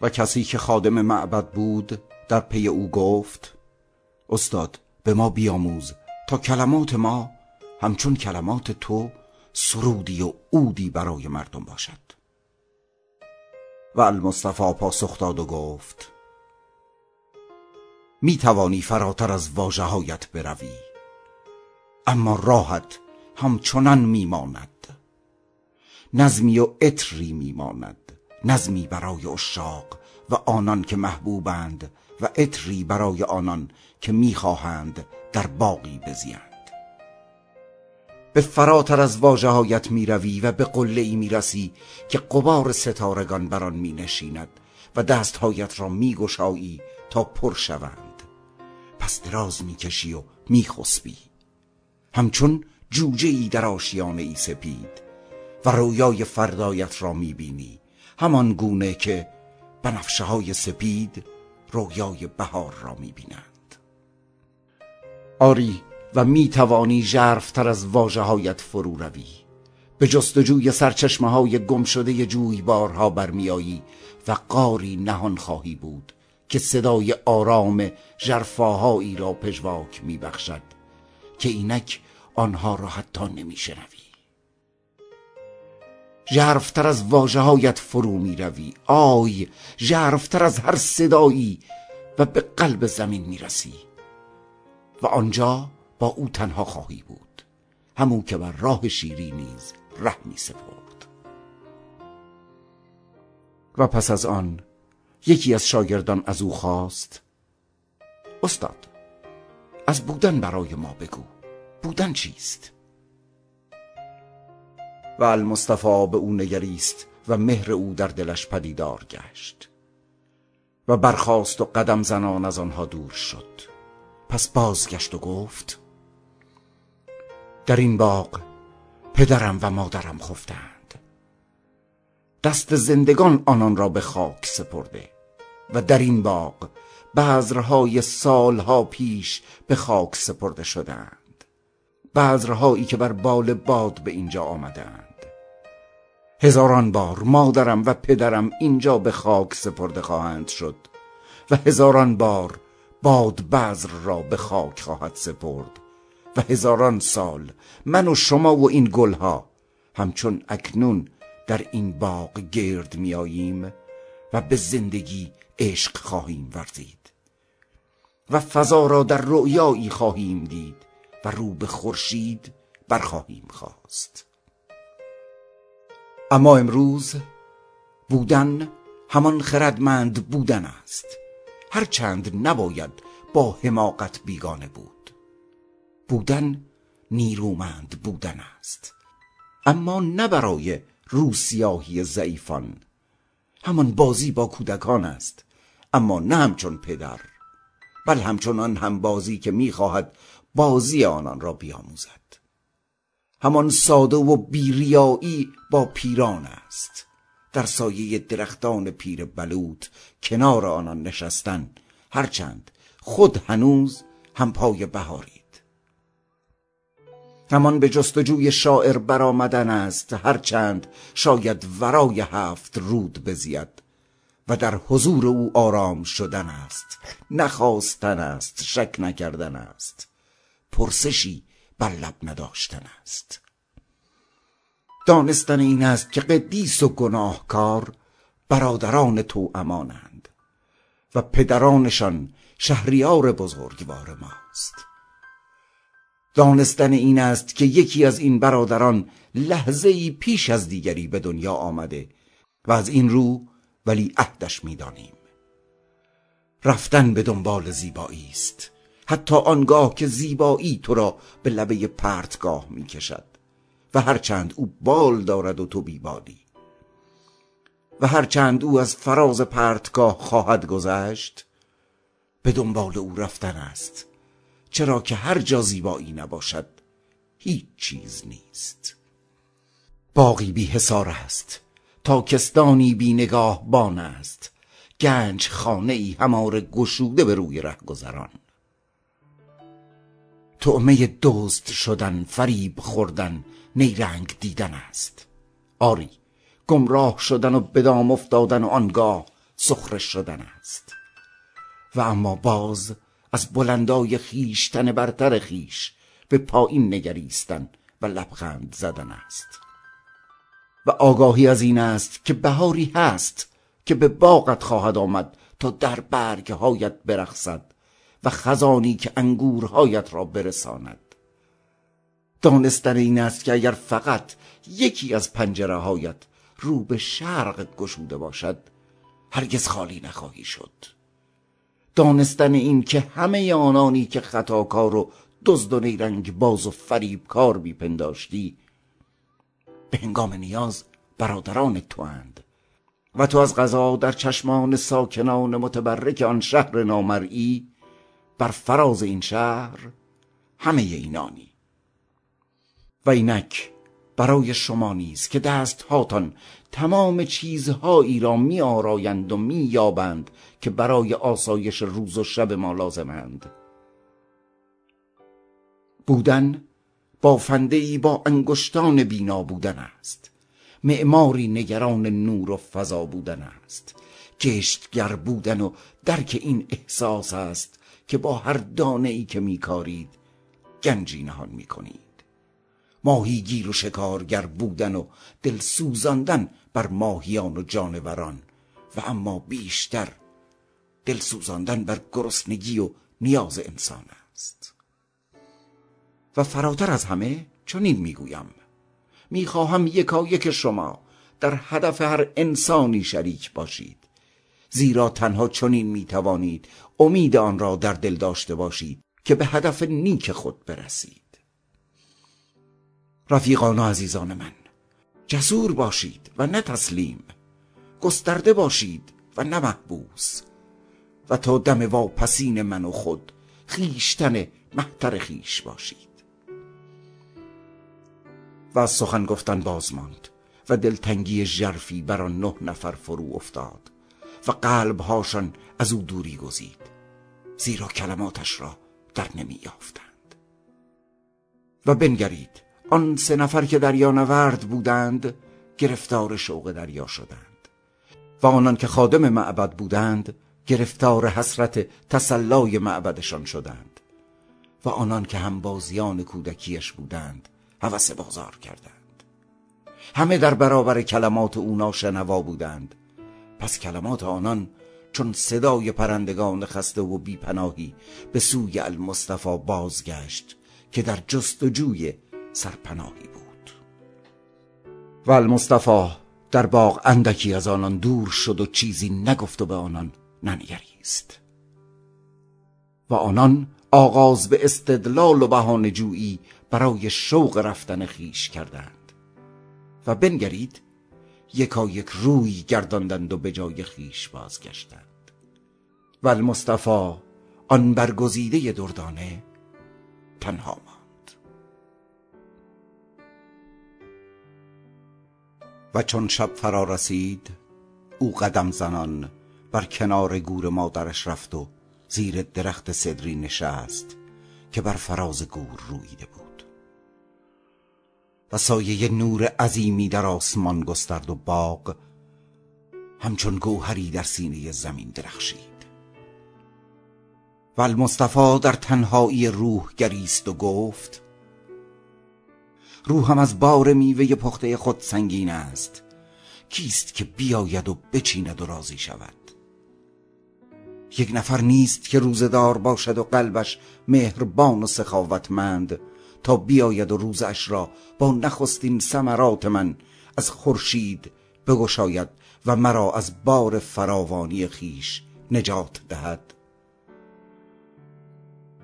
و کسی که خادم معبد بود در پی او گفت استاد به ما بیاموز تا کلمات ما همچون کلمات تو سرودی و عودی برای مردم باشد. و المصطفى پاسخ داد و گفت می توانی فراتر از واژههایت بروی اما راحت همچنان میماند نظمی و عطری میماند. نظمی برای اشاق و آنان که محبوبند و عطری برای آنان که می‌خواهند در باقی بزیند. به فراتر از واژههایت می‌روی و به قله ای می‌رسی که قبار ستارگان بر آن مینشیند و دستهایت را میگشایی تا پر شوند. پس دراز می‌کشی و میخسبی. همچون جوجه ای در آشیانه ای سپید و رویای فردایت را می‌بینی همان گونه که بنفشه های سپید رویای بهار را می‌بینند. آری و می توانی ژرفتر از واژههایت فرو روی. به جستجوی سرچشمه های گم شده جویبارها برمیایی و قاری نهان خواهی بود که صدای آرام ژرفاهایی را پژواک میبخشد که اینک آنها را حتی نمیشنوی. ژرفتر از واژههایت فرو می روی آی ژرفتر از هر صدایی و به قلب زمین می رسی و آنجا با او تنها خواهی بود. همون که بر راه شیری نیز ره می سپرد و پس از آن یکی از شاگردان از او خواست استاد از بودن برای ما بگو. بودن چیست؟ و المصطفى به او نگریست و مهر او در دلش پدیدار گشت. و برخاست و قدم زنان از آنها دور شد. پس بازگشت و گفت در این باغ پدرم و مادرم خفتند. دست زندگان آنان را به خاک سپرده و در این باغ بذرهای سالها پیش به خاک سپرده شدند. بذرهایی که بر بال باد به اینجا آمدند. هزاران بار مادرم و پدرم اینجا به خاک سپرده خواهند شد و هزاران بار باد بذر را به خاک خواهد سپرد و هزاران سال من و شما و این گلها همچون اکنون در این باغ گرد میاییم و به زندگی عشق خواهیم ورزید و فضا را در رؤیایی خواهیم دید. و رو به خورشید برخواهیم خواست. اما امروز بودن همان خردمند بودن است. هرچند نباید با حماقت بیگانه بود. بودن نیرومند بودن است. اما نه برای روسیاهی ضعیفان. همان بازی با کودکان است. اما نه همچون پدر. بل همچنان هم بازی که می‌خواهد بازی آنان را بیاموزد. همان ساده و بیریایی با پیران است. در سایه درختان پیر بلوط کنار آنان نشستن. هرچند خود هنوز هم پای بهارید. همان به جستجوی شاعر برآمدن است. هرچند شاید ورای هفت رود بزید. و در حضور او آرام شدن است. نخواستن است شک نکردن است. پرسشی بر لب نداشتن است. دانستن این است که قدیس و گناهکار برادران تو امانند و پدرانشان شهریار بزرگوار ماست. دانستن این است که یکی از این برادران لحظه ای پیش از دیگری به دنیا آمده و از این رو ولی عهدش می‌دانیم. رفتن به دنبال زیبایی است. حتی آنگاه که زیبایی تو را به لبه پرتگاه می کشد و هرچند او بال دارد و تو بیبالی و هرچند او از فراز پرتگاه خواهد گذشت به دنبال او رفتن است. چرا که هر جا زیبایی نباشد هیچ چیز نیست. باقی بی حسار است. تاکستانی بی نگاه بان است. گنج خانه ای همار گشوده به روی گذران تعمه دزد شدن فریب خوردن نیرنگ دیدن است. آری گمراه شدن و بدام افتادن و آنگاه سخره شدن است. و اما باز از بلندای خیشتن برتر خیش به پایین نگریستن و لبخند زدن است. و آگاهی از این است که بهاری هست که به باغت خواهد آمد تا در برگهایت برخصد و خزانی که انگورهایت را برساند. دانستن این است که اگر فقط یکی از پنجره هایت رو به شرق گشوده باشد هرگز خالی نخواهی شد. دانستن این که همه آنانی که خطاکار و دزد و نیرنگ باز و فریبکار بیپنداشتی به هنگام نیاز برادران تو اند. و تو از غذا در چشمان ساکنان متبرک آن شهر نامرئی بر فراز این شهر همه اینانی و اینک برای شما نیز که دست هاتان تمام چیزهایی را می آرایند و می یابند که برای آسایش روز و شب ما لازمند. بودن بافنده ای با انگشتان بینا بودن است. معماری نگران نور و فضا بودن است. کشتگر بودن و درک این احساس است که با هر دانه ای که میکارید گنجی نهان می‌کنید. ماهیگیر و شکارگر بودن و دل سوزاندن بر ماهیان و جانوران و اما بیشتر دل سوزاندن بر گرسنگی و نیاز انسان است. و فراتر از همه چنین می‌گویم. می‌خواهم یکایک شما در هدف هر انسانی شریک باشید. زیرا تنها چنین می‌توانید امید آن را در دل داشته باشید که به هدف نیک خود برسید. رفیقان و عزیزان من جسور باشید و نه تسلیم. گسترده باشید و نه محبوس. و تا دم واپسین من و خود خیشتن محتر خیش باشید. و سخن گفتن باز ماند و دلتنگی ژرفی بر آن نه نفر فرو افتاد و قلبهاشان از او دوری گزید زیرا کلماتش را در نمی یافتند. و بنگرید آن سه نفر که دریا نورد بودند گرفتار شوق دریا شدند و آنان که خادم معبد بودند گرفتار حسرت تسلای معبدشان شدند و آنان که هم بازیان کودکیش بودند هوس بازار کردند. همه در برابر کلمات او ناشنوا بودند. پس کلمات آنان چون صدای پرندگان خسته و بیپناهی به سوی المصطفى بازگشت که در جستجوی سرپناهی بود. و المصطفى در باغ اندکی از آنان دور شد و چیزی نگفت و به آنان ننگریست. و آنان آغاز به استدلال و بهانه جویی برای شوق رفتن خیش کردند. و بنگرید یکا یک روی گرداندند و به جای خیش بازگشتند. و المصطفى آن برگزیده دردانه تنها ماند. و چون شب فرا رسید او قدم زنان بر کنار گور مادرش رفت و زیر درخت صدری نشست که بر فراز گور رویده بود. و سایه نور عظیمی در آسمان گسترد و باغ همچون گوهری در سینه زمین درخشید. و المصطفى در تنهایی روح گریست و گفت روحم از بار میوه پخته خود سنگین است. کیست که بیاید و بچیند و راضی شود؟ یک نفر نیست که روزدار باشد و قلبش مهربان و سخاوتمند تا بیاید و روزش را با نخستین ثمرات من از خورشید بگشاید و مرا از بار فراوانی خیش نجات دهد.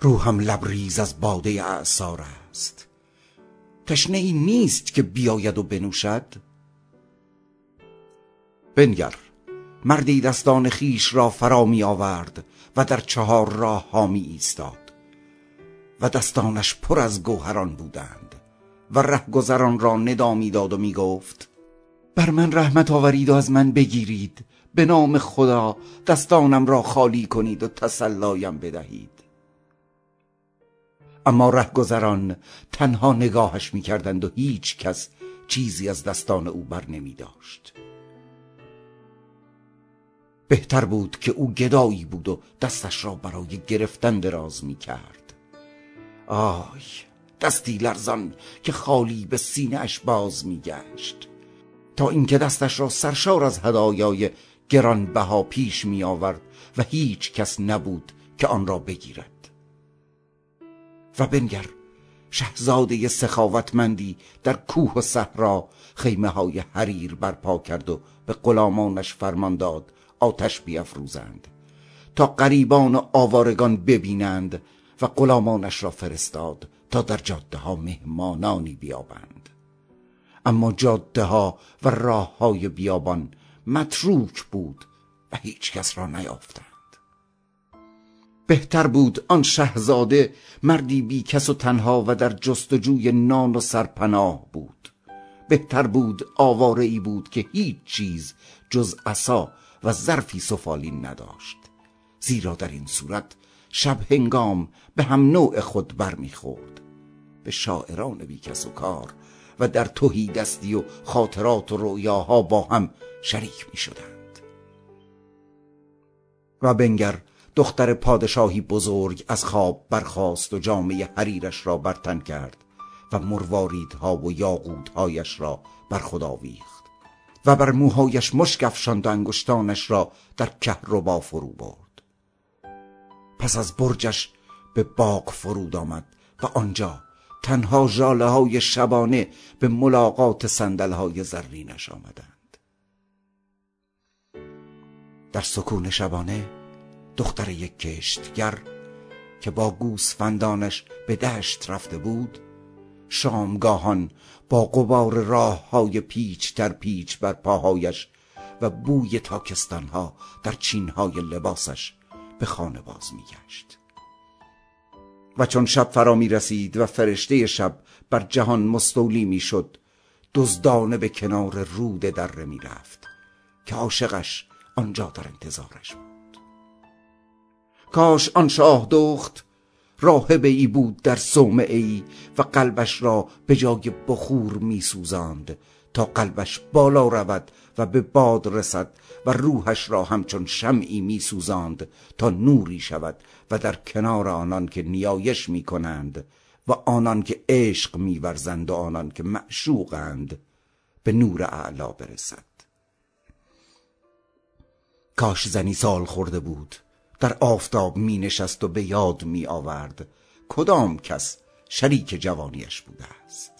روحم لبریز از باده اعصار است. تشنه ای نیست که بیاید و بنوشد. بنگر. مردی دستان خیش را فرا می آورد و در چهار راه ها می ایستاد. و دستانش پر از گوهران بودند و رهگذران را ندا می‌داد و می گفت بر من رحمت آورید و از من بگیرید. به نام خدا دستانم را خالی کنید و تسلایم بدهید. اما رهگذران تنها نگاهش می‌کردند و هیچ کس چیزی از دستان او بر نمی داشت. بهتر بود که او گدایی بود و دستش را برای گرفتن دراز می کرد آی دستی لرزان که خالی به سینه اش باز می گشت تا اینکه دستش را سرشار از هدایای گرانبها پیش می آورد و هیچ کس نبود که آن را بگیرد. و بنگر شهزاده سخاوتمندی در کوه و صحرا خیمه های حریر برپا کرد و به غلامانش فرمان داد آتش بیافروزند تا قریبان و آوارگان ببینند و غلامانش را فرستاد تا در جاده ها مهمانانی بیابند. اما جاده ها و راه های بیابان متروک بود و هیچ کس را نیافتند. بهتر بود آن شهزاده مردی بی کس و تنها و در جستجوی نان و سرپناه بود. بهتر بود آواره ای بود که هیچ چیز جز عصا و ظرفی سفالین نداشت. زیرا در این صورت شب هنگام به هم نوع خود برمیخورد. به شاعران بی کس و کار و در توهی دستی و خاطرات و رؤیاها با هم شریک می شدند و بنگر دختر پادشاهی بزرگ از خواب برخاست و جامعه حریرش را برتن کرد و مرواریدها و یاقوتهایش را بر خود آویخت. و بر موهایش مشک افشاند و انگشتانش را در کهربا فرو برد. پس از برجش به باغ فرود آمد و آنجا تنها ژاله های شبانه به ملاقات سندل های زرینش آمدند. در سکون شبانه دختر یک کشتگر که با گوسفندانش به دشت رفته بود شامگاهان با قبار راه های پیچ در پیچ بر پاهایش و بوی تاکستانها در چینهای لباسش به خانه باز میگشت. و چون شب فرا می رسید و فرشته شب بر جهان مستولی می شد دزدانه به کنار رود دره می رفت که عاشقش آنجا در انتظارش بود. کاش آن شاه دخت راهبه ای بود در صومعه ای و قلبش را به جای بخور می سوزاند تا قلبش بالا رود و به باد رسد و روحش را همچون شمعی می سوزاند تا نوری شود و در کنار آنان که نیایش می کنند و آنان که عشق می ورزند و آنان که معشوقند به نور اعلا برسد. کاش زنی سال خورده بود. در آفتاب می نشست و به یاد می آورد کدام کس شریک جوانیش بوده است.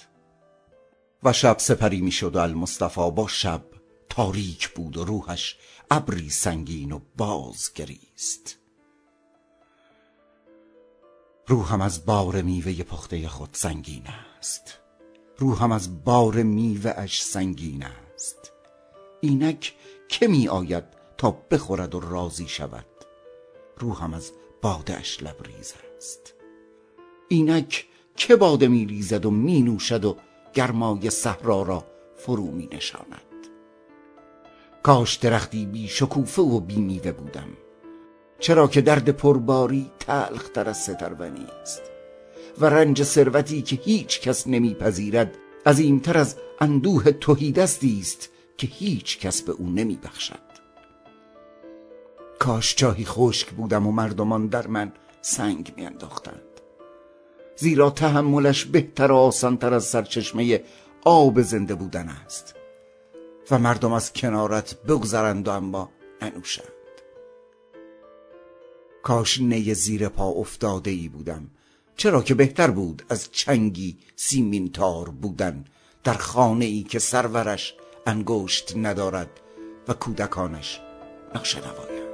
و شب سپری می شد و المصطفى با شب تاریک بود و روحش ابری سنگین و بازگریست. روحم از بار میوه پخته خود سنگین است. روحم از بار میوه اش سنگین است. اینک که می آید تا بخورد و راضی شود؟ روحم از بادهش لبریز است. اینک که باده می ریزد و می نوشد و گرمای صحرا را فرو می نشاند کاش درختی بی شکوفه و بی میوه بودم. چرا که درد پرباری تلخ تر از سترونی است و رنج ثروتی که هیچ کس نمیپذیرد عظیمتر از اندوه توهیدستی است که هیچ کس به او نمی بخشد کاش جایی خشک بودم و مردمان در من سنگ میانداختند. زیرا تحملش بهتر و آسانتر از سرچشمه آب زنده بودن است. و مردم از کنارت بگذرند و اما ننوشند. کاش نی زیر پا افتاده ای بودم. چرا که بهتر بود از چنگی سیمین تار بودن در خانه ای که سرورش انگشت ندارد و کودکانش نقش نوایی